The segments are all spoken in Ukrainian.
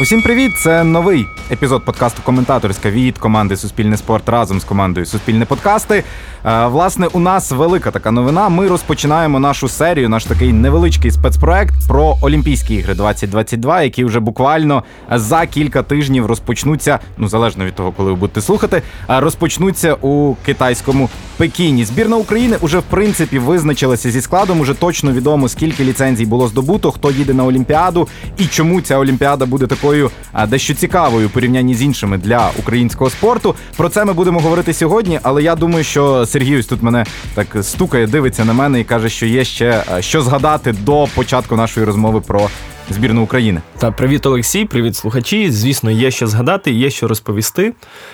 Усім привіт! Це новий епізод подкасту Коментаторська від команди Суспільне спорт разом з командою Суспільне подкасти. Е, власне, у нас велика така новина. Ми розпочинаємо нашу серію, наш такий невеличкий спецпроект про Олімпійські ігри 2022, які вже буквально за кілька тижнів розпочнуться. Ну залежно від того, коли ви будете слухати, е, розпочнуться у китайському Пекіні. Збірна України уже в принципі визначилася зі складом. Уже точно відомо скільки ліцензій було здобуто, хто їде на Олімпіаду і чому ця Олімпіада буде такою дещо цікавою порівнянні з іншими для українського спорту. Про це ми будемо говорити сьогодні, але я думаю, що Сергій ось тут мене так стукає, дивиться на мене і каже, що є ще що згадати до початку нашої розмови про збірну України. Та привіт, Олексій, привіт, слухачі. Звісно, є що згадати, є що розповісти.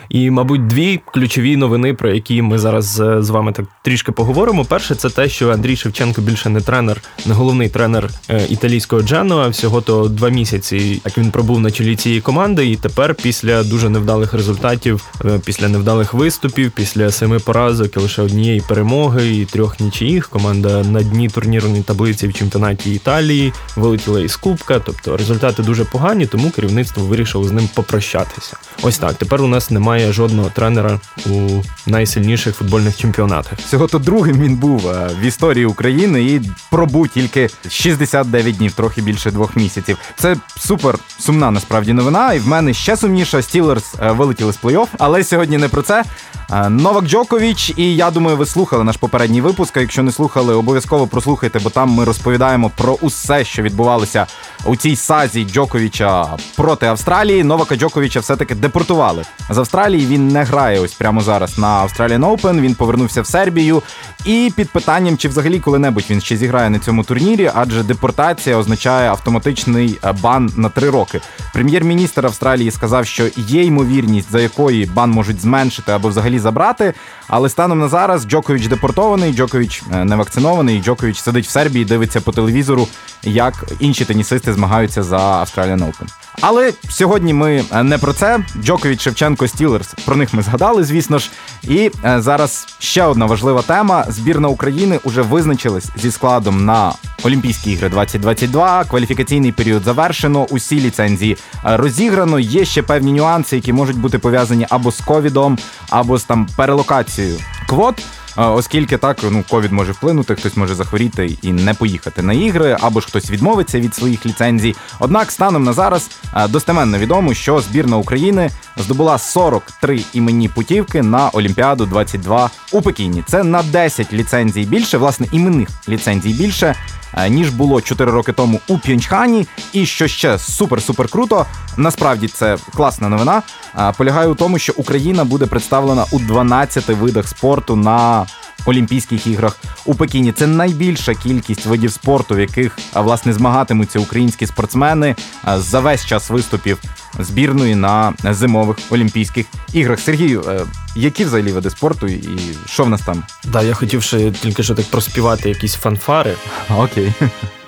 І, мабуть, дві ключові новини, про які ми зараз е, з вами так трішки поговоримо. Перше, це те, що Андрій Шевченко більше не тренер, не головний тренер е, італійського Дженуа. Всього то два місяці, як він пробув на чолі цієї команди, і тепер, після дуже невдалих результатів, е, після невдалих виступів, після семи поразок і лише однієї перемоги і трьох нічиїх, команда на дні турнірної таблиці в чемпіонаті Італії вилетіла із куб. Тобто результати дуже погані, тому керівництво вирішило з ним попрощатися. Ось так. Тепер у нас немає жодного тренера у найсильніших футбольних чемпіонатах. Всього то другим він був е, в історії України і пробув тільки 69 днів, трохи більше двох місяців. Це супер сумна насправді новина. І в мене ще сумніша. Стілерс вилетіли з плей-офф, але сьогодні не про це. Е, Новак Джокович, і я думаю, ви слухали наш попередній випуск. а Якщо не слухали, обов'язково прослухайте, бо там ми розповідаємо про усе, що відбувалося у цій сазі Джоковича проти Австралії. Новака Джоковича все-таки депортували з Австралії. Він не грає ось прямо зараз на Australian Open, Він повернувся в Сербію. І під питанням, чи взагалі коли-небудь він ще зіграє на цьому турнірі, адже депортація означає автоматичний е, бан на три роки. Прем'єр-міністр Австралії сказав, що є ймовірність, за якої бан можуть зменшити або взагалі забрати. Але станом на зараз Джокович депортований, Джокович е, не вакцинований. Джокович сидить в Сербії, дивиться по телевізору, як інші тенісисти змагаються за Australian Open. Але сьогодні ми е, не про це. Джокович, Шевченко, Стілерс. Про них ми згадали, звісно ж. І е, зараз ще одна важлива тема: збірна України вже визначилась зі складом на Олімпійські ігри 2022. Кваліфікаційний період завершено. Усі ліцензії розіграно. Є ще певні нюанси, які можуть бути пов'язані або з ковідом, або з там перелокацією квот. Оскільки так ну ковід може вплинути, хтось може захворіти і не поїхати на ігри, або ж хтось відмовиться від своїх ліцензій. Однак, станом на зараз достеменно відомо, що збірна України здобула 43 іменні путівки на Олімпіаду 22 у Пекіні. Це на 10 ліцензій більше, власне, іменних ліцензій більше. Е, ніж було 4 роки тому у П'єнчхані. І що ще супер-супер круто, насправді це класна новина. Е, полягає у тому, що Україна буде представлена у 12 видах спорту на Олімпійських іграх у Пекіні. Це найбільша кількість видів спорту, в яких власне змагатимуться українські спортсмени за весь час виступів збірної на зимових Олімпійських іграх. Сергію, е, які взагалі види спорту і що в нас там? Да, я хотів ще тільки що так проспівати якісь фанфари. Окей.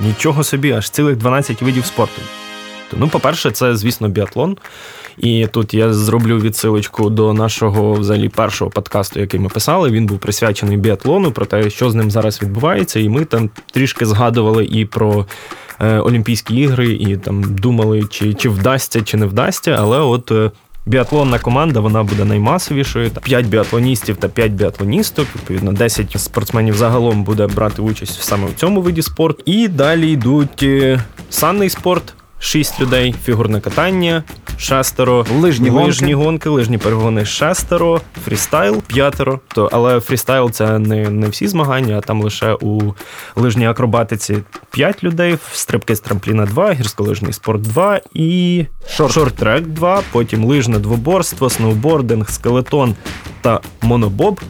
Нічого собі, аж цілих 12 видів спорту. Ну, по-перше, це, звісно, біатлон. І тут я зроблю відсилочку до нашого взагалі першого подкасту, який ми писали. Він був присвячений біатлону, про те, що з ним зараз відбувається. І ми там трішки згадували і про е, Олімпійські ігри, і там думали, чи, чи вдасться, чи не вдасться. Але от. Е, біатлонна команда вона буде наймасовішою. 5 біатлоністів та 5 біатлоністок. Відповідно, 10 спортсменів загалом буде брати участь саме в цьому виді спорту. І далі йдуть е, санний спорт, 6 людей, фігурне катання, шестеро, лижні лижні гонки, гонки лижні перегони шестеро, фрістайл п'ятеро. То, але фрістайл це не не всі змагання, а там лише у лижній акробатиці 5 людей, стрибки з трампліна 2, гірськолижний спорт 2 і шорт-трек 2, потім лижне двоборство, сноубординг, скелетон та монобоб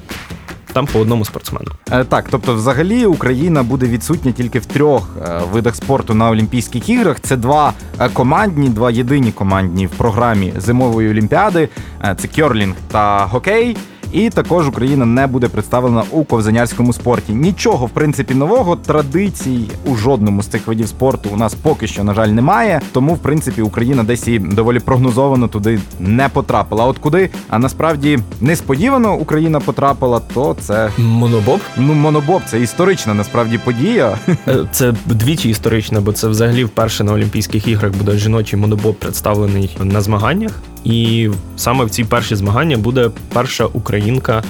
там по одному спортсмену. Е, так, тобто, взагалі, Україна буде відсутня тільки в трьох е, видах спорту на Олімпійських іграх. Це два е, командні, два єдині командні в програмі зимової олімпіади. Це кьорлінг та хокей. І також Україна не буде представлена у ковзанярському спорті. Нічого в принципі нового традицій у жодному з цих видів спорту у нас поки що на жаль немає. Тому в принципі Україна десь і доволі прогнозовано туди не потрапила. От куди а насправді несподівано Україна потрапила, то це монобоб. Ну монобоб це історична насправді подія. Е, це двічі історична, бо це взагалі вперше на Олімпійських іграх буде жіночий монобоб представлений на змаганнях. І саме в ці перші змагання буде перша українка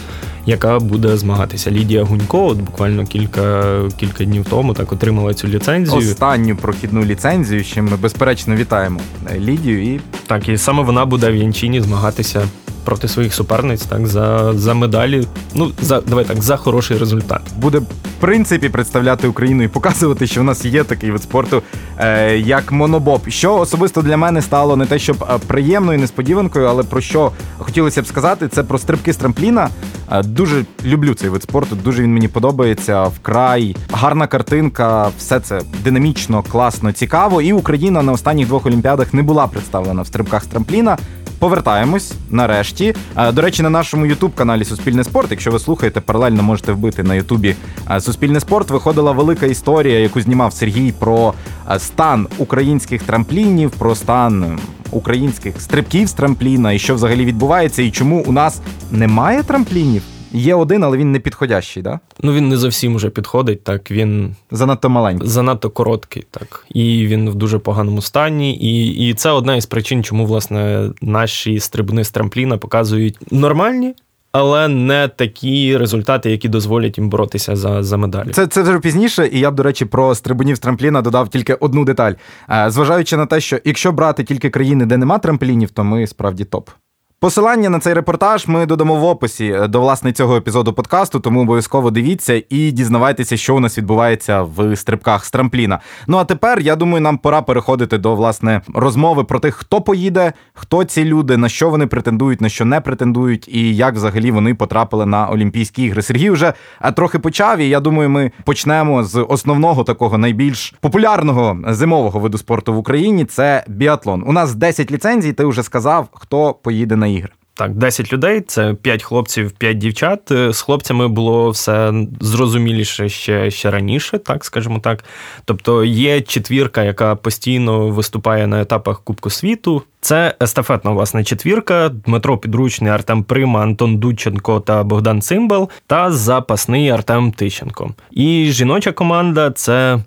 яка буде змагатися. Лідія Гунько, от буквально кілька кілька днів тому так отримала цю ліцензію. Останню прохідну ліцензію, що ми безперечно вітаємо Лідію. І так, і саме вона буде в Янчині змагатися проти своїх суперниць, так за за медалі. Ну за давай так за хороший результат. Буде в принципі представляти Україну і показувати, що в нас є такий вид спорту, е, як монобоб. Що особисто для мене стало не те, щоб е, приємною несподіванкою, але про що хотілося б сказати, це про стрибки з трампліна. Е, дуже люблю цей вид спорту. Дуже він мені подобається. Вкрай гарна картинка, все це динамічно, класно, цікаво. І Україна на останніх двох олімпіадах не була представлена в стрибках з трампліна. Повертаємось нарешті. До речі, на нашому ютуб-каналі Суспільне спорт. Якщо ви слухаєте, паралельно можете вбити на Ютубі Суспільне спорт. Виходила велика історія, яку знімав Сергій про стан українських трамплінів, про стан українських стрибків з трампліна і що взагалі відбувається, і чому у нас немає трамплінів. Є один, але він не підходящий, да? Ну він не зовсім вже підходить. Так він занадто маленький, занадто короткий, так і він в дуже поганому стані. І і це одна із причин, чому власне наші стрибни з трампліна показують нормальні. Але не такі результати, які дозволять їм боротися за за медалі. Це це вже пізніше, і я б, до речі, про стрибунів з трампліна додав тільки одну деталь. Е, зважаючи на те, що якщо брати тільки країни, де нема трамплінів, то ми справді топ. Посилання на цей репортаж ми додамо в описі е, до власне цього епізоду подкасту, тому обов'язково дивіться і дізнавайтеся, що у нас відбувається в стрибках з трампліна. Ну а тепер я думаю, нам пора переходити до власне розмови про тих, хто поїде, хто ці люди, на що вони претендують, на що не претендують, і як взагалі вони потрапили на Олімпійські ігри. Сергій вже е, трохи почав. І я думаю, ми почнемо з основного такого найбільш популярного зимового виду спорту в Україні. Це біатлон. У нас 10 ліцензій. Ти вже сказав, хто поїде на ігри. Так, 10 людей це 5 хлопців, 5 дівчат. Е, з хлопцями було все зрозуміліше ще ще раніше, так скажімо так. Тобто є четвірка, яка постійно виступає на етапах Кубку світу. Це естафетна власне четвірка: Дмитро Підручний, Артем Прима, Антон Дудченко та Богдан Цимбал, та запасний Артем Тищенко. І жіноча команда це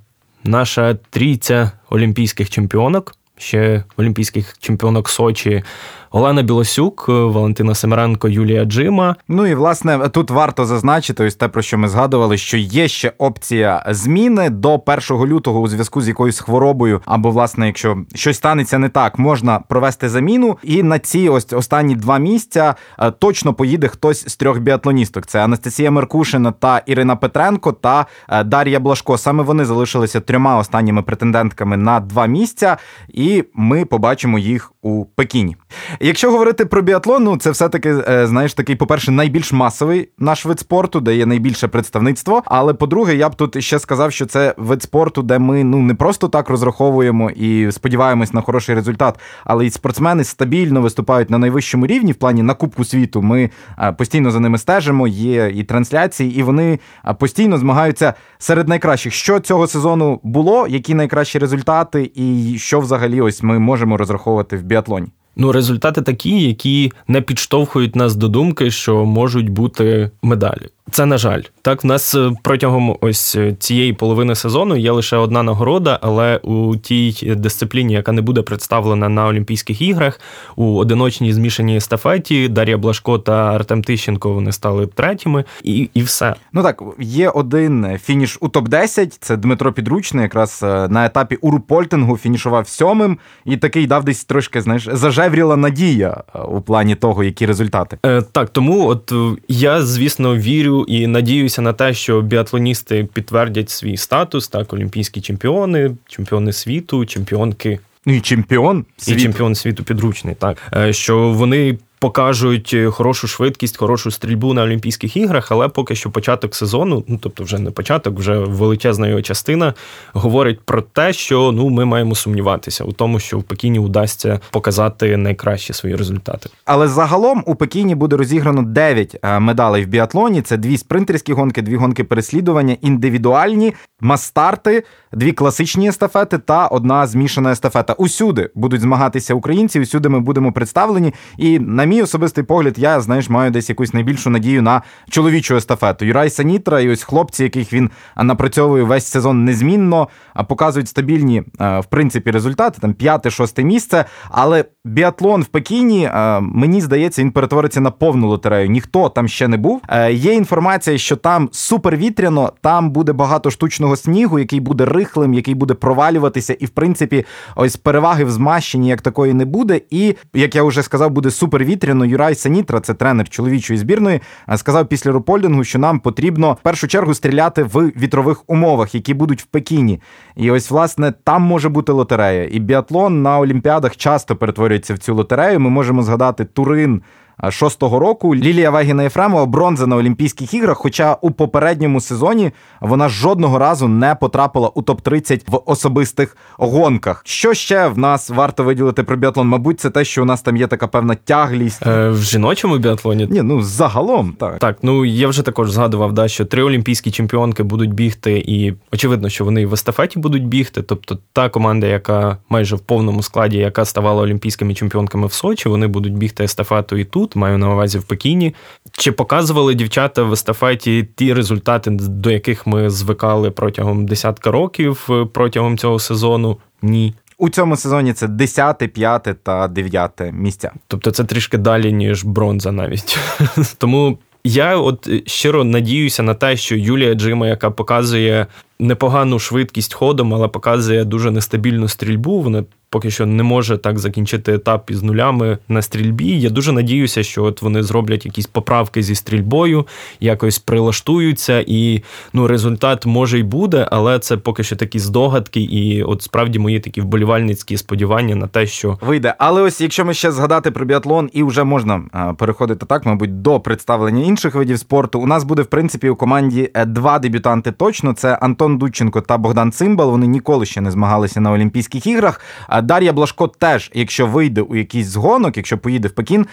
наша трійця олімпійських чемпіонок. Ще олімпійських чемпіонок Сочі Олена Білосюк, е, Валентина Семеренко, Юлія Джима. Ну і власне тут варто зазначити, ось те, про що ми згадували, що є ще опція зміни до 1 лютого у зв'язку з якоюсь хворобою, або власне, якщо щось станеться не так, можна провести заміну. І на ці ось останні два місця е, точно поїде хтось з трьох біатлоністок. Це Анастасія Меркушина та Ірина Петренко та е, Дар'я Блашко. Саме вони залишилися трьома останніми претендентками на два місця, і ми побачимо їх у Пекіні. Якщо говорити про біатлон, ну це все-таки, е, знаєш, такий, по-перше, найбільш масовий наш вид спорту, де є найбільше представництво. Але по-друге, я б тут ще сказав, що це вид спорту, де ми ну не просто так розраховуємо і сподіваємось на хороший результат, але й спортсмени стабільно виступають на найвищому рівні в плані на Кубку світу. Ми е, постійно за ними стежимо. Є і трансляції, і вони е, постійно змагаються серед найкращих. Що цього сезону було, які найкращі результати, і що взагалі ось ми можемо розраховувати в біатлоні. Ну, результати такі, які не підштовхують нас до думки, що можуть бути медалі. Це на жаль, так в нас е, протягом ось е, цієї половини сезону є лише одна нагорода, але у тій дисципліні, яка не буде представлена на Олімпійських іграх, у одиночній змішаній естафеті Дар'я Блашко та Артем Тищенко вони стали третіми, і і все. Ну так є один фініш у топ 10 Це Дмитро Підручний, якраз е, на етапі урупольтингу фінішував сьомим, і такий дав десь трошки знаєш зажевріла надія у плані того, які результати. Е, Так, тому от я звісно вірю і надіюся на те, що біатлоністи підтвердять свій статус, так, олімпійські чемпіони, чемпіони світу, чемпіонки. Ну і чемпіон світу. І чемпіон світу підручний, так. Е, що вони покажуть хорошу швидкість, хорошу стрільбу на Олімпійських іграх, але поки що початок сезону, ну тобто, вже не початок, вже величезна його частина, говорить про те, що ну ми маємо сумніватися у тому, що в Пекіні удасться показати найкращі свої результати. Але загалом у Пекіні буде розіграно 9 е, медалей в біатлоні. Це дві спринтерські гонки, дві гонки переслідування, індивідуальні, мастарти, дві класичні естафети та одна змішана естафета. Усюди будуть змагатися українці. Усюди ми будемо представлені. І на мій особистий погляд, я знаєш, маю десь якусь найбільшу надію на чоловічу естафету. Юрай Санітра і ось хлопці, яких він напрацьовує весь сезон незмінно, показують стабільні в принципі результати. Там п'яте-шосте місце. Але біатлон в Пекіні мені здається, він перетвориться на повну лотерею. Ніхто там ще не був. Е, є інформація, що там супервітряно, там буде багато штучного снігу, який буде рихлим, який буде провалюватися, і в принципі, ось переваги в змащенні як такої не буде. І як я вже сказав, буде супервітряно. Юрай Санітра, це тренер чоловічої збірної, сказав після рупольдингу, що нам потрібно в першу чергу стріляти в вітрових умовах, які будуть в Пекіні. І ось власне там може бути лотерея. І біатлон на олімпіадах часто перетворюється в цю лотерею. Ми можемо згадати Турин шостого року. Лілія Вегіна Єфремова бронза на Олімпійських іграх. Хоча у попередньому сезоні вона жодного разу не потрапила у топ 30 в особистих гонках. Що ще в нас варто виділити про біатлон? Мабуть, це те, що у нас там є така певна тяглість Е, в жіночому біатлоні. Ні, ну загалом так. Так, ну я вже також згадував, да, що три олімпійські чемпіонки будуть бігти, і очевидно, що вони в естафеті будуть бігти. Тобто та команда, яка майже в повному складі, яка ставала олімпійськими чемпіонками в Сочі, вони будуть бігти естафету і тут тут, маю на увазі в Пекіні. Чи показували дівчата в естафеті ті результати, до яких ми звикали протягом десятка років е, протягом цього сезону? Ні. У цьому сезоні це 10, 5 та 9 місця. Тобто це трішки далі, ніж бронза навіть. Тому я от щиро надіюся на те, що Юлія Джима, яка показує непогану швидкість ходом, але показує дуже нестабільну стрільбу. Вона поки що не може так закінчити етап із нулями на стрільбі. Я дуже надіюся, що от вони зроблять якісь поправки зі стрільбою, якось прилаштуються, і ну результат може й буде, але це поки що такі здогадки, і от справді мої такі вболівальницькі сподівання на те, що вийде. Але ось якщо ми ще згадати про біатлон, і вже можна переходити так, мабуть, до представлення інших видів спорту. У нас буде в принципі у команді е, два дебютанти. Точно це Антон Дудченко та Богдан Цимбал. Вони ніколи ще не змагалися на Олімпійських іграх. Дар'я Блашко теж, якщо вийде у якийсь згонок, якщо поїде в Пекін,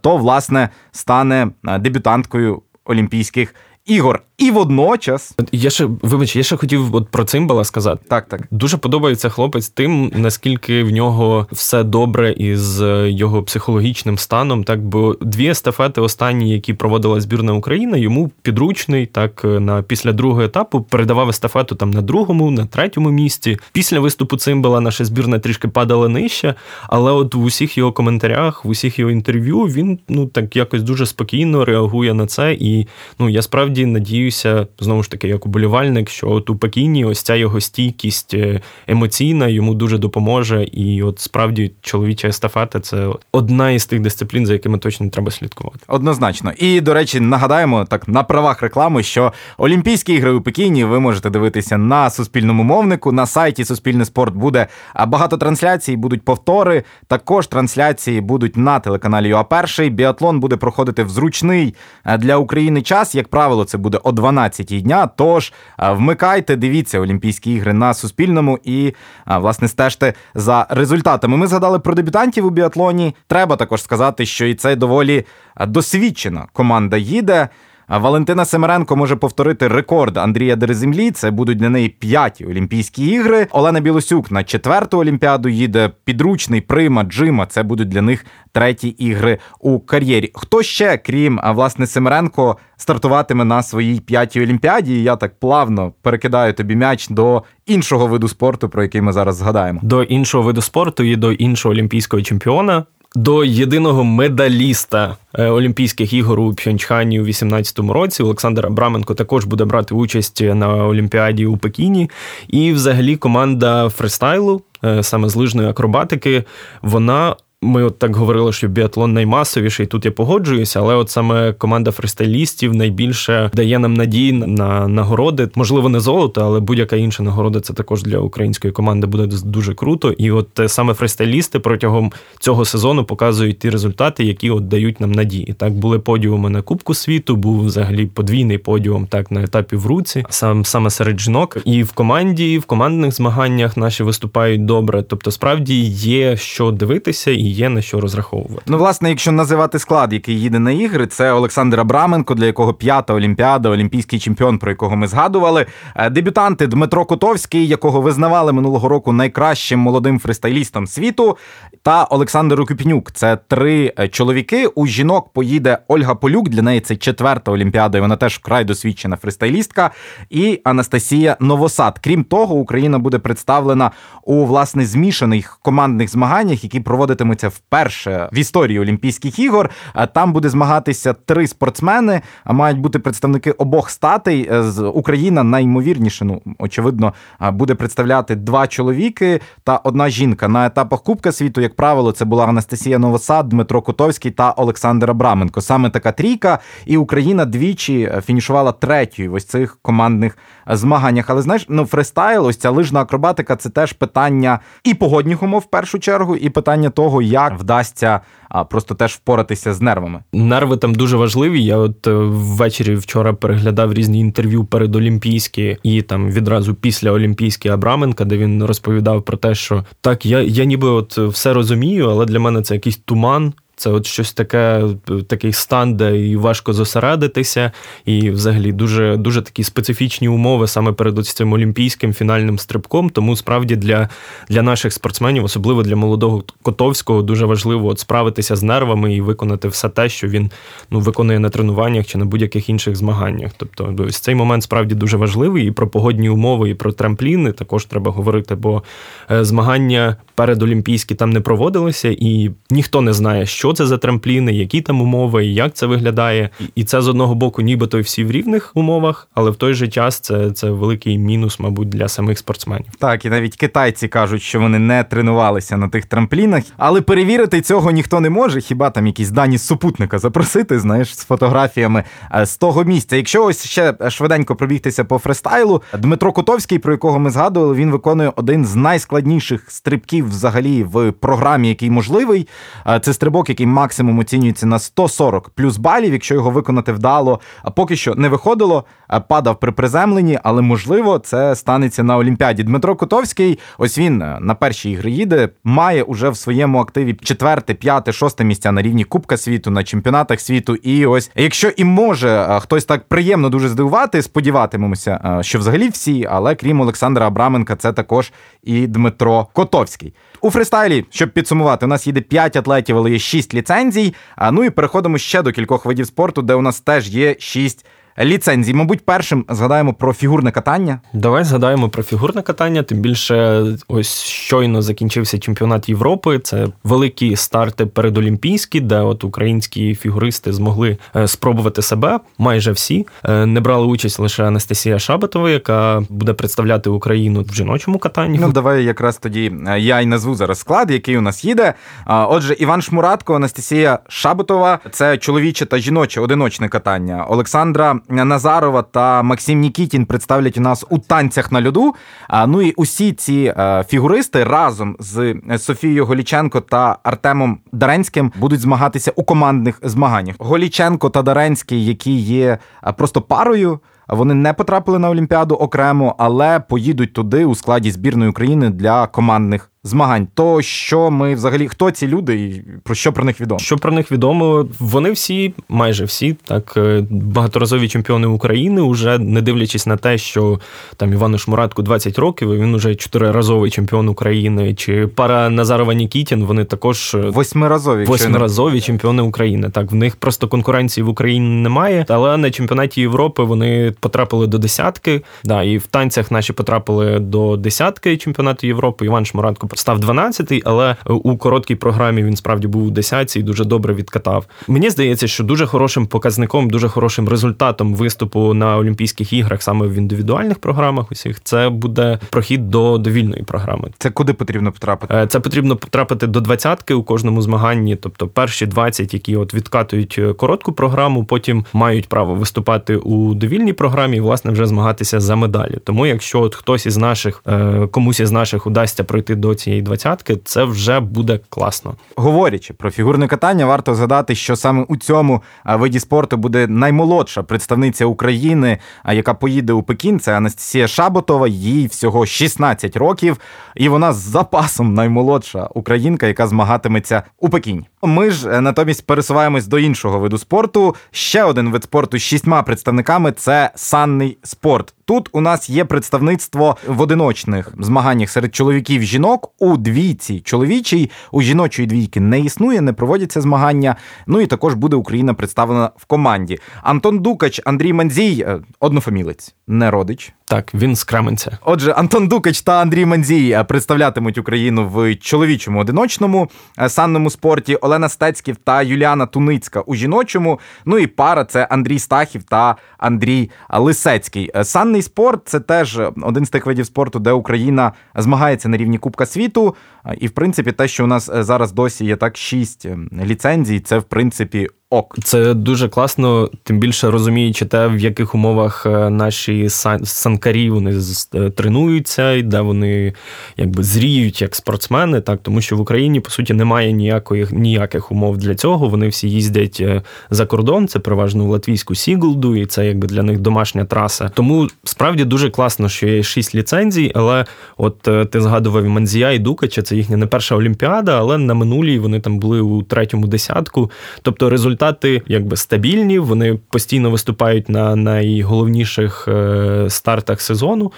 то власне стане дебютанткою Олімпійських ігор. І водночас я ще вибач, я ще хотів от про цимбала сказати. Так, так дуже подобається хлопець тим, наскільки в нього все добре із е, його психологічним станом. Так, бо дві естафети останні, які проводила збірна України, йому підручний, так е, на після другого етапу передавав естафету там на другому, на третьому місці. Після виступу цимбала наша збірна трішки падала нижче, але от в усіх його коментарях, в усіх його інтерв'ю він ну так якось дуже спокійно реагує на це. І ну я справді надію надіюся, знову ж таки, як уболівальник, що от у Пекіні ось ця його стійкість е, емоційна йому дуже допоможе. І от справді чоловіча естафета це одна із тих дисциплін, за якими точно треба слідкувати. Однозначно. І до речі, нагадаємо так на правах реклами, що Олімпійські ігри у Пекіні ви можете дивитися на суспільному мовнику. На сайті Суспільний спорт буде багато трансляцій, будуть повтори. Також трансляції будуть на телеканалі ЮА Перший. Біатлон буде проходити в зручний е, для України час. Як правило, це буде о 12-й дня. Тож вмикайте, дивіться Олімпійські ігри на Суспільному і власне стежте за результатами. Ми згадали про дебютантів у біатлоні. Треба також сказати, що і це доволі досвідчена команда їде. Валентина Семеренко може повторити рекорд Андрія Дереземлі. Це будуть для неї п'яті Олімпійські ігри. Олена Білосюк на четверту олімпіаду їде. Підручний прима Джима. Це будуть для них треті ігри у кар'єрі. Хто ще, крім власне Семеренко, стартуватиме на своїй п'ятій олімпіаді? Я так плавно перекидаю тобі м'яч до іншого виду спорту, про який ми зараз згадаємо. До іншого виду спорту і до іншого олімпійського чемпіона до єдиного медаліста е, Олімпійських ігор у Пхьончхані у 2018 році. Олександр Абраменко також буде брати участь на Олімпіаді у Пекіні. І, взагалі, команда фристайлу, е, саме з лижної акробатики, вона ми от так говорили, що біатлон наймасовіший. Тут я погоджуюся, але от саме команда фристайлістів найбільше дає нам надії на нагороди. Можливо, не золото, але будь-яка інша нагорода це також для української команди буде дуже круто. І от е, саме фристайлісти протягом цього сезону показують ті результати, які от дають нам надії. Так були подіуми на Кубку світу, був взагалі подвійний подіум так на етапі в руці, сам саме серед жінок. І в команді, і в командних змаганнях наші виступають добре. Тобто, справді є що дивитися є на що розраховувати. Ну, власне, якщо називати склад, який їде на ігри, це Олександр Абраменко, для якого п'ята олімпіада, олімпійський чемпіон, про якого ми згадували. Е, дебютанти Дмитро Котовський, якого визнавали минулого року найкращим молодим фристайлістом світу, та Олександр Укіпнюк. Це три е, чоловіки. У жінок поїде Ольга Полюк. Для неї це четверта олімпіада. і Вона теж вкрай досвідчена фристайлістка. І Анастасія Новосад. Крім того, Україна буде представлена у власне змішаних командних змаганнях, які проводитимуться вперше в історії Олімпійських ігор. Там буде змагатися три спортсмени, а мають бути представники обох статей. Е, з Україна наймовірніше, ну очевидно, буде представляти два чоловіки та одна жінка на етапах Кубка світу. Як правило, це була Анастасія Новосад, Дмитро Котовський та Олександр Абраменко. Саме така трійка, і Україна двічі е, фінішувала третьою в ось цих командних змаганнях. Але знаєш, ну фристайл, ось ця лижна акробатика це теж питання і погодних умов в першу чергу, і питання того, як вдасться просто теж впоратися з нервами. Нерви там дуже важливі. Я от е, ввечері вчора переглядав різні інтерв'ю перед Олімпійські і там відразу після Олімпійські Абраменка, де він розповідав про те, що так, я, я ніби от все розумію, але для мене це якийсь туман. Це от щось таке, такий стан, де і важко зосередитися, і взагалі дуже дуже такі специфічні умови саме перед цим олімпійським фінальним стрибком. Тому справді для для наших спортсменів, особливо для молодого Котовського, дуже важливо от справитися з нервами і виконати все те, що він ну виконує на тренуваннях чи на будь-яких інших змаганнях. Тобто, ось цей момент справді дуже важливий. І про погодні умови, і про трампліни також треба говорити, бо е, змагання передолімпійські там не проводилися, і ніхто не знає, що що це за трампліни, які там умови, як це виглядає. І це з одного боку, нібито всі в рівних умовах, але в той же час це це великий мінус, мабуть, для самих спортсменів. Так, і навіть китайці кажуть, що вони не тренувалися на тих трамплінах, але перевірити цього ніхто не може. Хіба там якісь дані з супутника запросити, знаєш, з фотографіями е, з того місця. Якщо ось ще швиденько пробігтися по фристайлу, Дмитро Котовський, про якого ми згадували, він виконує один з найскладніших стрибків взагалі в програмі, який можливий. Е, це стрибок, який максимум оцінюється на 140 плюс балів, якщо його виконати вдало. А поки що не виходило, падав при приземленні, але можливо це станеться на Олімпіаді. Дмитро Котовський, ось він е, на перші ігри їде, має уже в своєму активі четверте, п'яте, шосте місця на рівні Кубка світу, на чемпіонатах світу. І ось якщо і може е, хтось так приємно дуже здивувати, сподіватимемося, е, що взагалі всі, але крім Олександра Абраменка, це також і Дмитро Котовський. У фристайлі, щоб підсумувати, у нас їде 5 атлетів, але є 6 ліцензій. А Ну і переходимо ще до кількох видів спорту, де у нас теж є 6 ліцензій. Мабуть, першим згадаємо про фігурне катання. Давай згадаємо про фігурне катання. Тим більше, ось щойно закінчився чемпіонат Європи. Це великі старти передолімпійські, де от українські фігуристи змогли е, спробувати себе. Майже всі е, не брали участь лише Анастасія Шабатова, яка буде представляти Україну в жіночому катанні. Ну давай якраз тоді е, я й назву зараз склад, який у нас їде. Отже, Іван Шмуратко, Анастасія Шабатова це чоловіче та жіноче одиночне катання. Олександра Назарова та Максим Нікітін представлять у нас у танцях на льоду. Ну і усі ці е, фігуристи разом з Софією Голіченко та Артемом Даренським будуть змагатися у командних змаганнях. Голіченко та Даренський, які є е, просто парою. Вони не потрапили на Олімпіаду окремо, але поїдуть туди у складі збірної України для командних змагань. То що ми взагалі хто ці люди і про що про них відомо? Що про них відомо? Вони всі, майже всі, так е, багаторазові чемпіони України, уже не дивлячись на те, що там Івану Шмуратку 20 років, і він уже чотириразовий чемпіон України. Чи пара Назарова Нікітін, вони також е, восьмиразові восьмиразові чемпіони України. Так в них просто конкуренції в Україні немає, але на чемпіонаті Європи вони потрапили до десятки. Да, і в танцях наші потрапили до десятки чемпіонату Європи. Іван Шмуратко став 12-й, але у короткій програмі він справді був у 10-й і дуже добре відкатав. Мені здається, що дуже хорошим показником, дуже хорошим результатом виступу на Олімпійських іграх саме в індивідуальних програмах. Усіх це буде прохід до довільної програми. Це куди потрібно потрапити? Е, це потрібно потрапити до двадцятки у кожному змаганні, тобто перші 20, які от відкатують е, коротку програму, потім мають право виступати у довільній програмі і власне вже змагатися за медалі. Тому, якщо от хтось із наших е, комусь із наших удасться пройти до цієї двадцятки, це вже буде класно. Говорячи про фігурне катання, варто згадати, що саме у цьому виді спорту буде наймолодша представниця України, яка поїде у Пекін. Це Анастасія Шаботова. Їй всього 16 років, і вона з запасом наймолодша українка, яка змагатиметься у Пекіні. Ми ж е, натомість пересуваємось до іншого виду спорту. Ще один вид спорту з шістьма представниками це санний спорт. Тут у нас є представництво в одиночних змаганнях серед чоловіків жінок у двійці чоловічій, у жіночої двійки не існує, не проводяться змагання. Ну і також буде Україна представлена в команді. Антон Дукач, Андрій Манзій, е, однофамілець, не родич. Так, він з Кременця. Отже, Антон Дукач та Андрій Манзій е, представлятимуть Україну в чоловічому одиночному е, санному спорті. Олена Стецьків та Юліана Туницька у жіночому. Ну і пара це Андрій Стахів та Андрій Лисецький. Санний спорт це теж один з тих видів спорту, де Україна змагається на рівні Кубка світу. І, в принципі, те, що у нас е, зараз досі є так шість ем, ліцензій, це в принципі ок. Це дуже класно, тим більше розуміючи те, в яких умовах е, наші санкарі вони е, тренуються, і де вони якби зріють як спортсмени, так тому що в Україні по суті немає ніякої ніяких умов для цього. Вони всі їздять за кордон. Це переважно в латвійську Сіглду, і це якби для них домашня траса. Тому справді дуже класно, що є шість ліцензій, але от ти згадував Манзія і Дукача, це їхня не перша олімпіада, але на минулій вони там були у третьому десятку. Тобто результати якби стабільні, вони постійно виступають на найголовніших е, стартах сезону,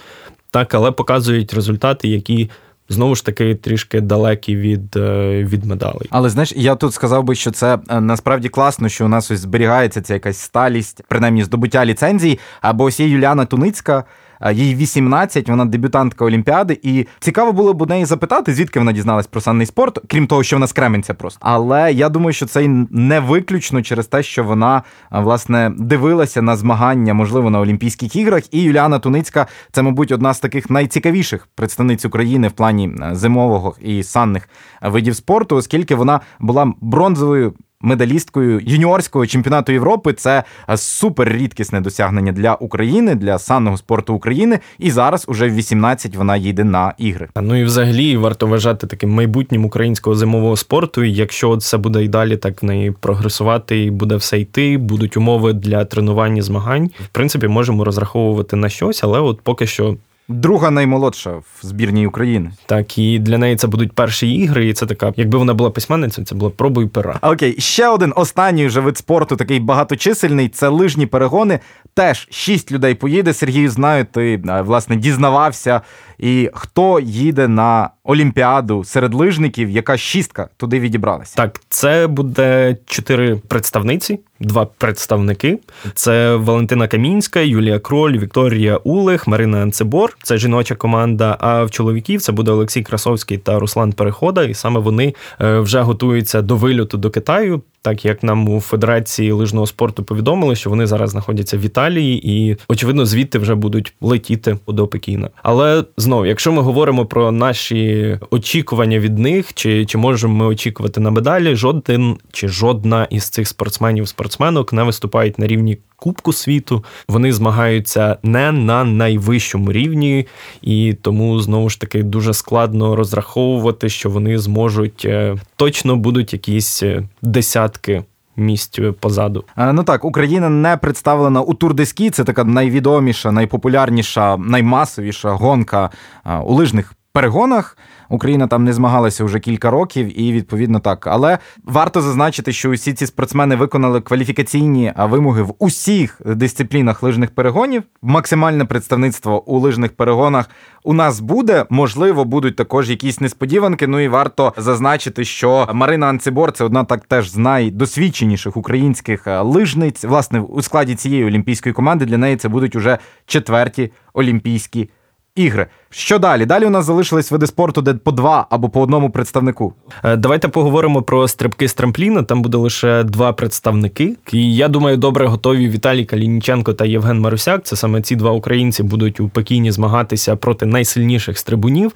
так, але показують результати, які. Знову ж таки, трішки далекі від е, від медалей. Але знаєш, я тут сказав би, що це е, насправді класно, що у нас ось зберігається ця якась сталість, принаймні здобуття ліцензій. Або ось є Юліана Туницька, їй 18, вона дебютантка Олімпіади, і цікаво було б у неї запитати, звідки вона дізналась про санний спорт, крім того, що вона з Кременця просто. Але я думаю, що це не виключно через те, що вона власне дивилася на змагання, можливо, на Олімпійських іграх. І Юліана Туницька це, мабуть, одна з таких найцікавіших представниць України в плані зимового і санних видів спорту, оскільки вона була бронзовою медалісткою юніорського чемпіонату Європи. Це е, супер рідкісне досягнення для України, для санного спорту України. І зараз уже в 18 вона їде на ігри. Ну і взагалі варто вважати таким майбутнім українського зимового спорту. Якщо це буде і далі так в неї прогресувати, і буде все йти, будуть умови для тренування змагань. В принципі, можемо розраховувати на щось, але от поки що друга наймолодша в збірній України. Так, і для неї це будуть перші ігри, і це така, якби вона була письменницею, це була пробуй пера. Окей, ще один останній вже вид спорту, такий багаточисельний. Це лижні перегони. Теж шість людей поїде. Сергію знаю, ти власне дізнавався. І хто їде на Олімпіаду серед лижників, яка шістка туди відібралася? Так, це буде чотири представниці, два представники. Це Валентина Камінська, Юлія Кроль, Вікторія Улех, Марина Анцебор. Це жіноча команда. А в чоловіків це буде Олексій Красовський та Руслан Перехода. І саме вони е, вже готуються до вильоту до Китаю. Так як нам у Федерації лижного спорту повідомили, що вони зараз знаходяться в Італії, і очевидно, звідти вже будуть летіти до Пекіна. Але знову, якщо ми говоримо про наші очікування від них, чи чи можемо ми очікувати на медалі, жоден чи жодна із цих спортсменів-спортсменок не виступають на рівні Кубку світу. Вони змагаються не на найвищому рівні, і тому знову ж таки дуже складно розраховувати, що вони зможуть е, точно будуть якісь е, десятки. Місць позаду. Ну так, Україна не представлена у Тур-де-Скі, Це така найвідоміша, найпопулярніша, наймасовіша гонка у лижних перегонах. Україна там не змагалася вже кілька років, і відповідно так. Але варто зазначити, що усі ці спортсмени виконали кваліфікаційні вимоги в усіх дисциплінах лижних перегонів. Максимальне представництво у лижних перегонах у нас буде. Можливо, будуть також якісь несподіванки. Ну і варто зазначити, що Марина Анцибор це одна так теж з найдосвідченіших українських лижниць. Власне, у складі цієї олімпійської команди для неї це будуть уже четверті олімпійські ігри. Що далі? Далі у нас залишились види спорту, де по два або по одному представнику. Е, давайте поговоримо про стрибки з трампліна. Там буде лише два представники. І я думаю, добре готові Віталій Калініченко та Євген Марусяк. Це саме ці два українці будуть у Пекіні змагатися проти найсильніших стрибунів.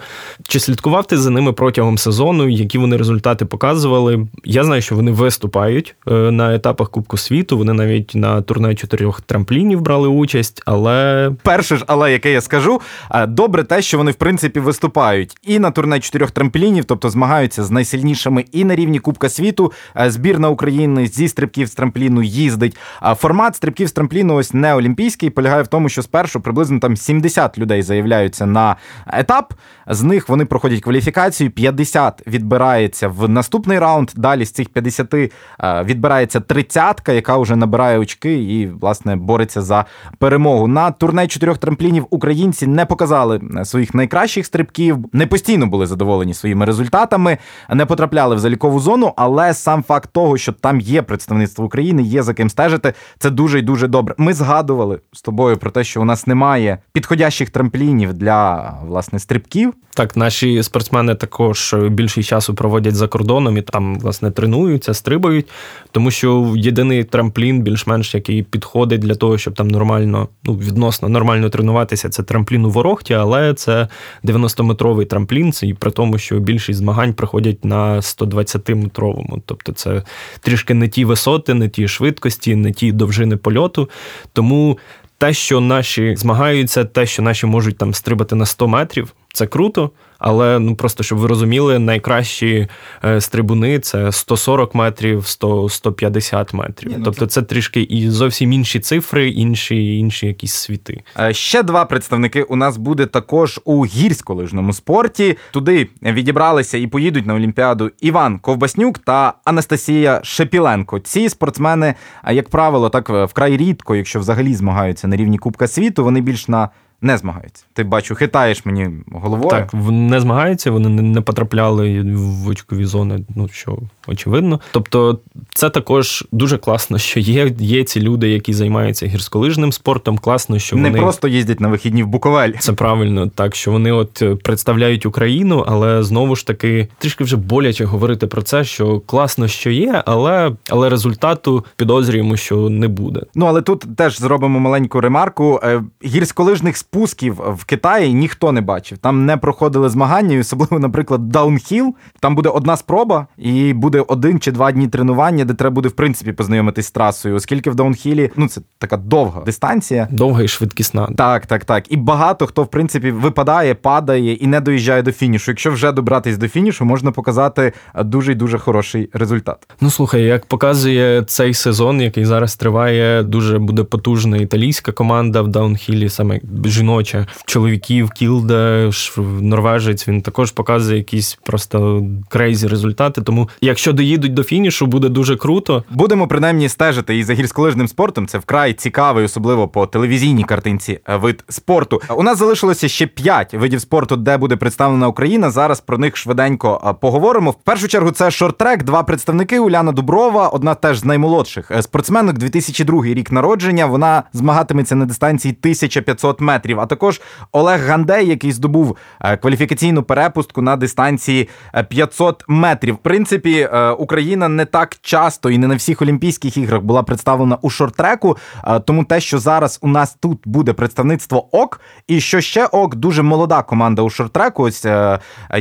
Чи слідкував ти за ними протягом сезону? Які вони результати показували? Я знаю, що вони виступають е, на етапах Кубку світу. Вони навіть на турне чотирьох трамплінів брали участь, але перше ж, але яке я скажу, е, добре те, що вони в принципі виступають і на турне чотирьох трамплінів, тобто змагаються з найсильнішими і на рівні Кубка світу. Е, збірна України зі стрибків з трампліну їздить. Формат стрибків з трампліну ось не олімпійський, полягає в тому, що спершу приблизно там 70 людей заявляються на етап. З них вони проходять кваліфікацію, 50 відбирається в наступний раунд. Далі з цих 50 е, відбирається тридцятка, яка вже набирає очки і власне бореться за перемогу. На турне чотирьох трамплінів українці не показали своїх найкращих стрибків, не постійно були задоволені своїми результатами, не потрапляли в залікову зону. Але сам факт того, що там є представництво України, є за ким стежити, це дуже і дуже добре. Ми згадували з тобою про те, що у нас немає підходящих трамплінів для власне стрибків. Так, наші спортсмени також більшість часу проводять за кордоном і там власне тренуються, стрибають, тому що єдиний трамплін, більш-менш який підходить для того, щоб там нормально, ну відносно нормально тренуватися, це трамплін у ворогті, але це 90-метровий трамплін, це і при тому, що більшість змагань проходять на 120-метровому. Тобто це трішки не ті висоти, не ті швидкості, не ті довжини польоту. Тому те, що наші змагаються, те, що наші можуть там стрибати на 100 метрів, це круто. Але ну просто щоб ви розуміли, найкращі е, стрибуни це 140 метрів, 100-150 метрів. Ні, ну, тобто це трішки і зовсім інші цифри, інші інші якісь світи. Е, ще два представники у нас буде також у гірськолижному спорті. Туди відібралися і поїдуть на Олімпіаду Іван Ковбаснюк та Анастасія Шепіленко. Ці спортсмени, як правило, так е, вкрай рідко, якщо взагалі змагаються на рівні Кубка світу, вони більш на не змагаються. Ти бачу, хитаєш мені головою. Так, не змагаються, вони не потрапляли в очкові зони, ну що очевидно. Тобто, це також дуже класно, що є є ці люди, які займаються гірськолижним спортом. Класно, що не вони просто їздять на вихідні в Буковель. Це правильно, так що вони от е, представляють Україну, але знову ж таки трішки вже боляче говорити про це, що класно, що є, але але результату підозрюємо, що не буде. Ну але тут теж зробимо маленьку ремарку. Е, гірськолижних спусків в Китаї ніхто не бачив. Там не проходили змагання, і особливо, наприклад, даунхіл. Там буде одна спроба, і буде один чи два дні тренування, де треба буде в принципі познайомитись з трасою, оскільки в даунхілі ну це така довга дистанція, довга і швидкісна. Так, так, так. І багато хто в принципі випадає, падає і не доїжджає до фінішу. Якщо вже добратись до фінішу, можна показати дуже й дуже хороший результат. Ну слухай, як показує цей сезон, який зараз триває, дуже буде потужна італійська команда в даунхілі, саме жіноча чоловіків, кілда, норвежець. Він також показує якісь просто crazy результати. Тому, якщо доїдуть до фінішу, буде дуже круто. Будемо принаймні стежити і за гірськолижним спортом. Це вкрай цікавий, особливо по телевізійній картинці. Е, вид спорту. У нас залишилося ще п'ять видів спорту, де буде представлена Україна. Зараз про них швиденько е, поговоримо. В першу чергу це шорт-трек. Два представники Уляна Дуброва, одна теж з наймолодших е, спортсменок, 2002 рік народження. Вона змагатиметься на дистанції 1500 метрів метрів, а також Олег Гандей, який здобув е, кваліфікаційну перепустку на дистанції 500 е, метрів. В принципі, е, Україна не так часто і не на всіх Олімпійських іграх була представлена у шорт-треку, тому те, що зараз у нас тут буде представництво ок, і що ще ок, дуже молода команда у шорт-треку. Ось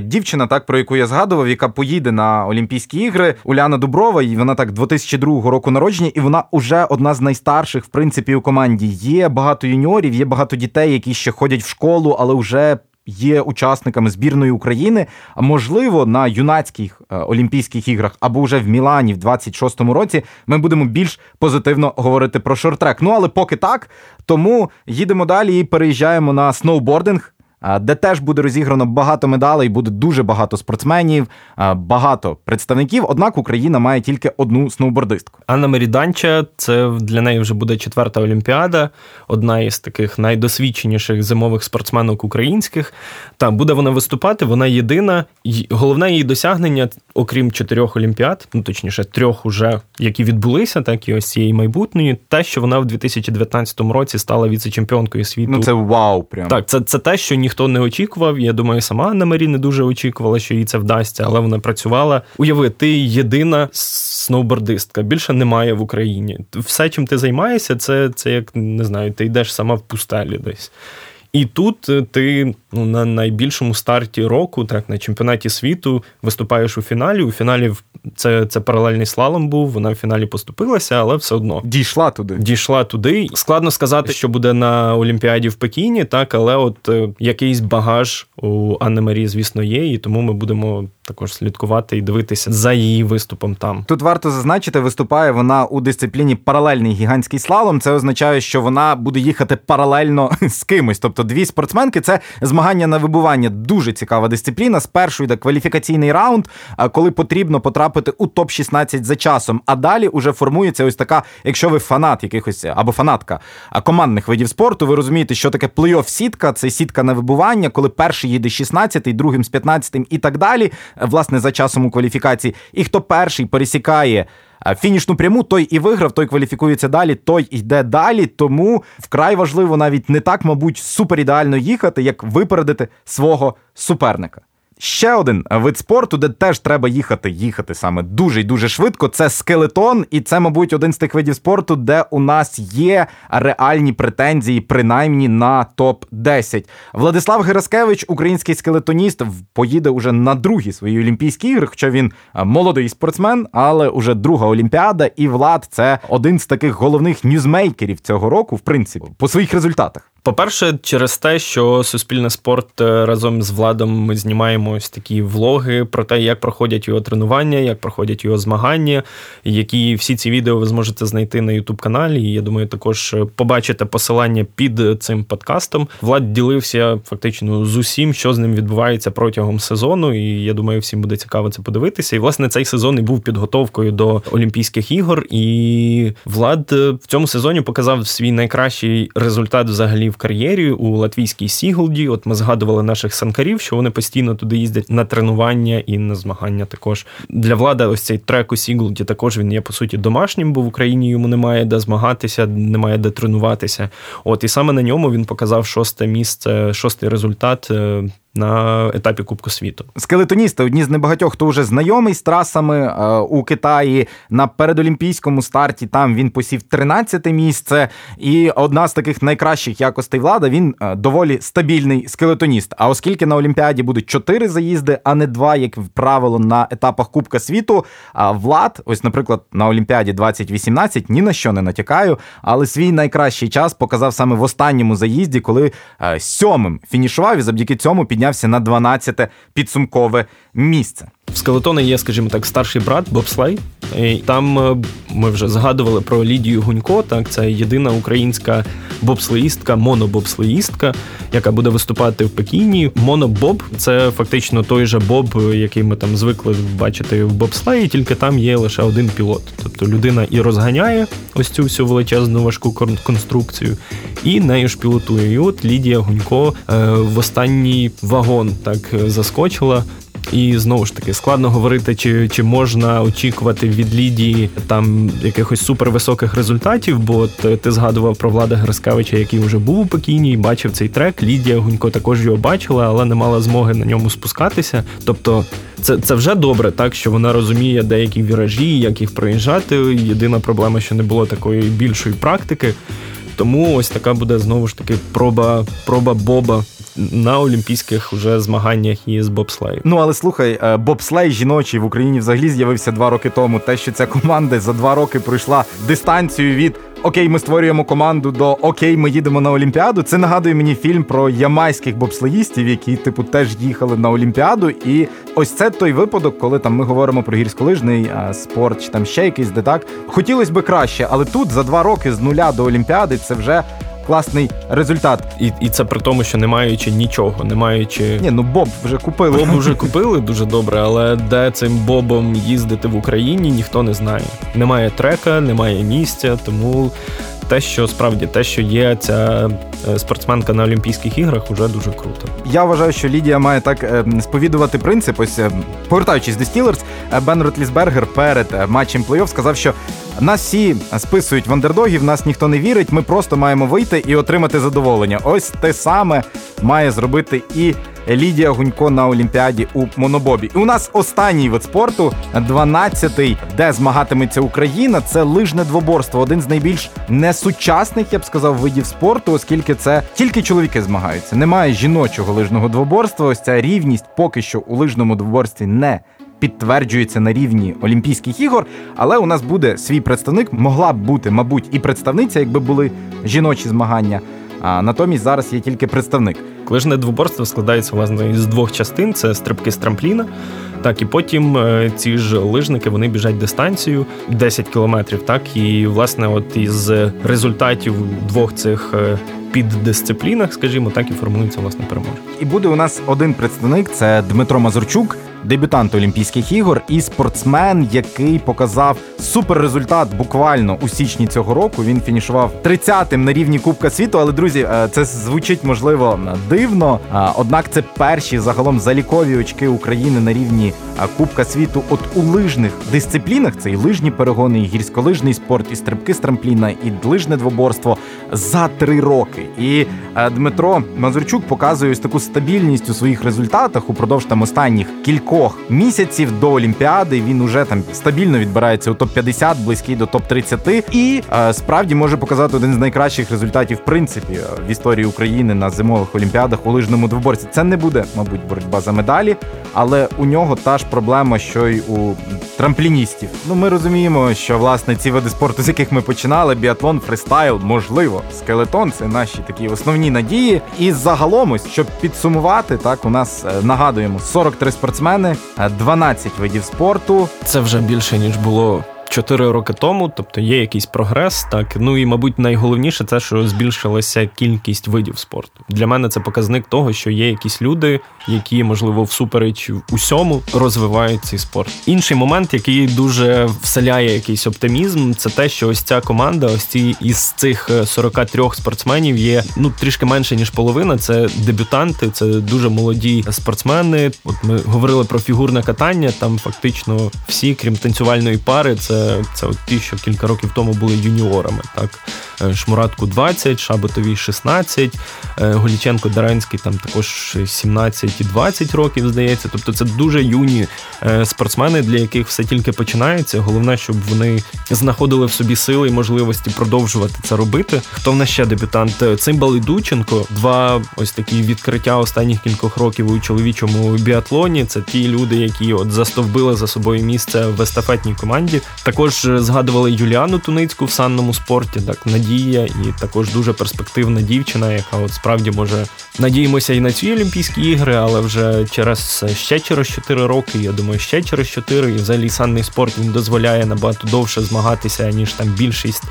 дівчина, так про яку я згадував, яка поїде на Олімпійські ігри, Уляна Дуброва, і вона так 2002 року народження, і вона уже одна з найстарших в принципі у команді. Є багато юніорів, є багато дітей які ще ходять в школу, але вже. Є учасниками збірної України, а можливо, на юнацьких е, Олімпійських іграх або вже в Мілані в 26-му році ми будемо більш позитивно говорити про шорт-трек. Ну але поки так, тому їдемо далі і переїжджаємо на сноубординг де теж буде розіграно багато медалей, буде дуже багато спортсменів, багато представників. Однак Україна має тільки одну сноубордистку. Анна Меріданча це для неї вже буде четверта олімпіада, одна із таких найдосвідченіших зимових спортсменок українських. Та буде вона виступати. Вона єдина, головне її досягнення окрім чотирьох олімпіад, ну точніше, трьох уже, які відбулися, так і ось цієї майбутньої, те, що вона в 2019 році стала віце-чемпіонкою світу. Ну це вау, прям так. Це це те, що ніхто не очікував. Я думаю, сама Анна Марі не дуже очікувала, що їй це вдасться, але вона працювала. Уяви, ти єдина сноубордистка. Більше немає в Україні. Все, чим ти займаєшся, це це як не знаю, ти йдеш сама в пустелі десь. І тут е, ти ну, на найбільшому старті року, так на чемпіонаті світу, виступаєш у фіналі. У фіналі це це паралельний слалом був. Вона в фіналі поступилася, але все одно дійшла туди. Дійшла туди. Складно сказати, що буде на Олімпіаді в Пекіні, так але от е, якийсь багаж у Анни Марії, звісно, є, і тому ми будемо також слідкувати і дивитися за її виступом. Там тут варто зазначити, виступає вона у дисципліні паралельний гігантський слалом. Це означає, що вона буде їхати паралельно з кимось. Тобто, дві спортсменки це змагання на вибування. Дуже цікава дисципліна. Спершу йде кваліфікаційний раунд, коли потрібно потрапити у топ 16 за часом. А далі уже формується ось така, якщо ви фанат якихось або фанатка командних видів спорту, ви розумієте, що таке плей-офф сітка це сітка на вибування, коли перший їде 16, другим з 15 і так далі власне за часом у кваліфікації. І хто перший пересікає. Фінішну пряму той і виграв, той кваліфікується далі, той йде далі. Тому вкрай важливо навіть не так, мабуть, суперідеально їхати, як випередити свого суперника. Ще один вид спорту, де теж треба їхати, їхати саме дуже й дуже швидко. Це скелетон, і це, мабуть, один з тих видів спорту, де у нас є реальні претензії, принаймні на топ 10 Владислав Гераскевич, український скелетоніст, поїде уже на другі свої Олімпійські ігри, хоча він молодий спортсмен, але уже друга олімпіада. І влад це один з таких головних ньюзмейкерів цього року, в принципі, по своїх результатах. По-перше, через те, що Суспільне Спорт е, разом з Владом ми знімаємо ось такі влоги про те, як проходять його тренування, як проходять його змагання, які всі ці відео ви зможете знайти на Ютуб каналі. І я думаю, також побачите посилання під цим подкастом. Влад ділився фактично з усім, що з ним відбувається протягом сезону. І я думаю, всім буде цікаво це подивитися. І власне цей сезон і був підготовкою до Олімпійських ігор. І Влад е, в цьому сезоні показав свій найкращий результат взагалі в кар'єрі у латвійській Сіглді. От ми згадували наших санкарів, що вони постійно туди їздять на тренування і на змагання. Також для Влада, ось цей трек у Сіглді також він є по суті домашнім, бо в Україні йому немає де змагатися, немає де тренуватися. От і саме на ньому він показав шосте місце, шостий результат е, на етапі Кубку світу. Скелетоністи одні з небагатьох, хто вже знайомий з трасами е, у Китаї на передолімпійському старті. Там він посів 13 місце, і одна з таких найкращих якостей влада він е, доволі стабільний скелетоніст. А оскільки на Олімпіаді будуть 4 заїзди, а не 2, як правило, на етапах Кубка світу. Влад, ось, наприклад, на Олімпіаді 2018 ні на що не натякаю, але свій найкращий час показав саме в останньому заїзді, коли е, сьомим фінішував і завдяки цьому підняв піднявся на 12-те підсумкове місце. В скелетони є, скажімо так, старший брат Бобслей. Там е, ми вже згадували про Лідію Гунько. Так, це єдина українська бобслеїстка, монобобслеїстка, яка буде виступати в Пекіні. Монобоб це фактично той же Боб, який ми там звикли бачити в бобслеї, тільки там є лише один пілот. Тобто людина і розганяє ось цю всю величезну важку конструкцію, і нею ж пілотує. І от Лідія Гунько е, в останній вагон так заскочила. І знову ж таки складно говорити, чи чи можна очікувати від Лідії там якихось супервисоких результатів, бо ти, ти згадував про Влада Граскевича, який вже був у Пекіні і бачив цей трек. Лідія Гунько також його бачила, але не мала змоги на ньому спускатися. Тобто, це це вже добре, так що вона розуміє деякі віражі, як їх проїжджати. Єдина проблема, що не було такої більшої практики. Тому ось така буде знову ж таки проба, проба Боба на олімпійських уже змаганнях із бобслею. Ну але слухай, е, бобслей жіночий в Україні взагалі з'явився два роки тому. Те, що ця команда за два роки пройшла дистанцію від. Окей, ми створюємо команду до Окей, ми їдемо на Олімпіаду. Це нагадує мені фільм про ямайських бобслеїстів, які, типу, теж їхали на Олімпіаду. І ось це той випадок, коли там ми говоримо про гірськолижний спорт чи там ще якийсь де так. Хотілося би краще, але тут за два роки з нуля до Олімпіади це вже класний результат. І і це при тому, що не маючи нічого, не маючи. Ні, ну Боб вже купили. Боб вже купили дуже добре, але де цим Бобом їздити в Україні, ніхто не знає. Немає трека, немає місця, тому те, що справді те, що є ця е, спортсменка на Олімпійських іграх, вже дуже круто. Я вважаю, що Лідія має так е, сповідувати принцип. Ось повертаючись до Стілерс, Бен Ротлісбергер перед матчем плей-офф сказав, що нас всі списують в андердогів, нас ніхто не вірить. Ми просто маємо вийти і отримати задоволення. Ось те саме має зробити і Лідія Гунько на Олімпіаді у монобобі. І у нас останній вид спорту, 12-й, де змагатиметься Україна. Це лижне двоборство. Один з найбільш несучасних, я б сказав, видів спорту, оскільки це тільки чоловіки змагаються. Немає жіночого лижного двоборства. Ось ця рівність поки що у лижному двоборстві не. Підтверджується на рівні Олімпійських ігор, але у нас буде свій представник. Могла б бути, мабуть, і представниця, якби були жіночі змагання. А натомість зараз є тільки представник. Лижне двоборство складається власне із двох частин: це стрибки з трампліна. Так, і потім е, ці ж лижники вони біжать дистанцію 10 кілометрів. Так, і власне, от із результатів двох цих Під піддисциплінах, скажімо, так і формується власне перемога. І буде у нас один представник: це Дмитро Мазурчук дебютант Олімпійських ігор і спортсмен, який показав суперрезультат буквально у січні цього року. Він фінішував 30-тим на рівні Кубка світу. Але друзі, е, це звучить можливо дивно. Однак це перші загалом залікові очки України на рівні Кубка світу. От у лижних дисциплінах це і лижні перегони, і гірськолижний спорт, і стрибки з трампліна, і лижне двоборство за три роки. І е, Дмитро Мазурчук показує ось таку стабільність у своїх результатах упродовж там останніх кількох кількох місяців до Олімпіади. Він уже там стабільно відбирається у топ 50 близький до топ 30 і е, справді може показати один з найкращих результатів в принципі в історії України на зимових олімпіадах у лижному двоборці. Це не буде, мабуть, боротьба за медалі, але у нього та ж проблема, що й у трампліністів. Ну ми розуміємо, що власне ці види спорту, з яких ми починали: біатлон, фристайл, можливо, скелетон це наші такі основні надії. І загалом, ось, щоб підсумувати, так у нас е, нагадуємо 43 спортсмени спортсмени, 12 видів спорту. Це вже більше ніж було 4 роки тому, тобто є якийсь прогрес. Так ну і мабуть найголовніше це, що збільшилася кількість видів спорту. Для мене це показник того, що є якісь люди, які можливо всупереч усьому розвивають цей спорт. Інший момент, який дуже вселяє якийсь оптимізм, це те, що ось ця команда, ось ці із цих 43 спортсменів є ну трішки менше ніж половина. Це дебютанти, це дуже молоді спортсмени. От ми говорили про фігурне катання. Там фактично всі, крім танцювальної пари, це це от ті, що кілька років тому були юніорами. Так, е, Шмуратку 20, Шаботовій 16, е, Голіченко Даранський там також 17 і 20 років, здається. Тобто це дуже юні е, спортсмени, для яких все тільки починається. Головне, щоб вони знаходили в собі сили і можливості продовжувати це робити. Хто в нас ще дебютант? Цимбал і Дученко, два ось такі відкриття останніх кількох років у чоловічому біатлоні. Це ті люди, які от застовбили за собою місце в естафетній команді. Також е, згадували Юліану Туницьку в санному спорті, так Надія, і також дуже перспективна дівчина, яка от справді може надіємося і на ці Олімпійські ігри, але вже через ще через 4 роки. Я думаю, ще через 4, і взагалі санний спорт він дозволяє набагато довше змагатися ніж там більшість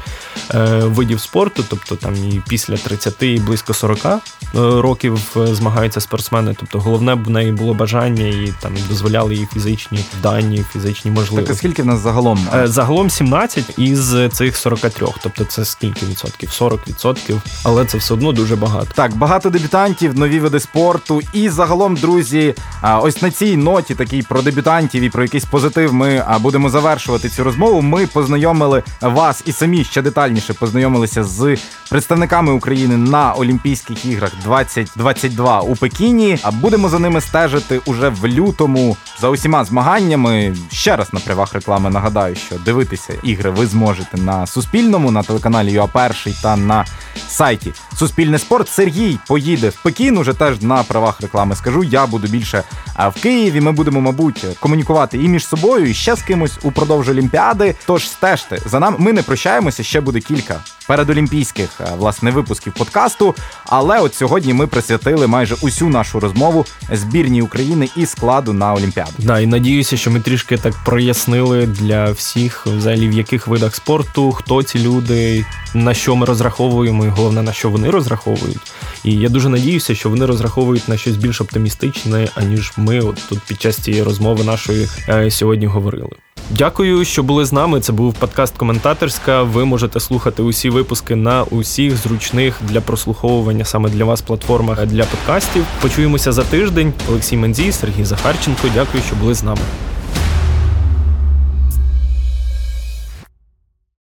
е, видів спорту, тобто там і після 30 і близько 40 е, років е, змагаються спортсмени. Тобто головне б в неї було бажання і там дозволяли їй фізичні дані, фізичні можливості. Так, а скільки в нас загалом? Загалом 17 із цих 43. Тобто це скільки відсотків? 40 відсотків, але це все одно дуже багато. Так, багато дебютантів, нові види спорту. І загалом, друзі, ось на цій ноті, такий про дебютантів і про якийсь позитив, ми будемо завершувати цю розмову. Ми познайомили вас і самі ще детальніше познайомилися з представниками України на Олімпійських іграх 2022 у Пекіні. А будемо за ними стежити уже в лютому за усіма змаганнями. Ще раз на привах реклами нагадаю, що дивитися ігри ви зможете на Суспільному, на телеканалі ЮА та на сайті Суспільне спорт. Сергій поїде в Пекін. Уже теж на правах реклами скажу. Я буду більше в Києві. Ми будемо, мабуть, комунікувати і між собою, і ще з кимось упродовж Олімпіади. Тож стежте за нами. Ми не прощаємося. Ще буде кілька передолімпійських власне випусків подкасту. Але от сьогодні ми присвятили майже усю нашу розмову збірній України і складу на Олімпіаду. Да, і надіюся, що ми трішки так прояснили для всіх, взагалі в яких видах спорту, хто ці люди, на що ми розраховуємо, і головне на що вони розраховують. І я дуже надіюся, що вони розраховують на щось більш оптимістичне, аніж ми от тут під час цієї розмови нашої е, сьогодні говорили. Дякую, що були з нами. Це був подкаст Коментаторська. Ви можете слухати усі випуски на усіх зручних для прослуховування саме для вас платформах для подкастів. Почуємося за тиждень. Олексій Мензій, Сергій Захарченко. Дякую, що були з нами.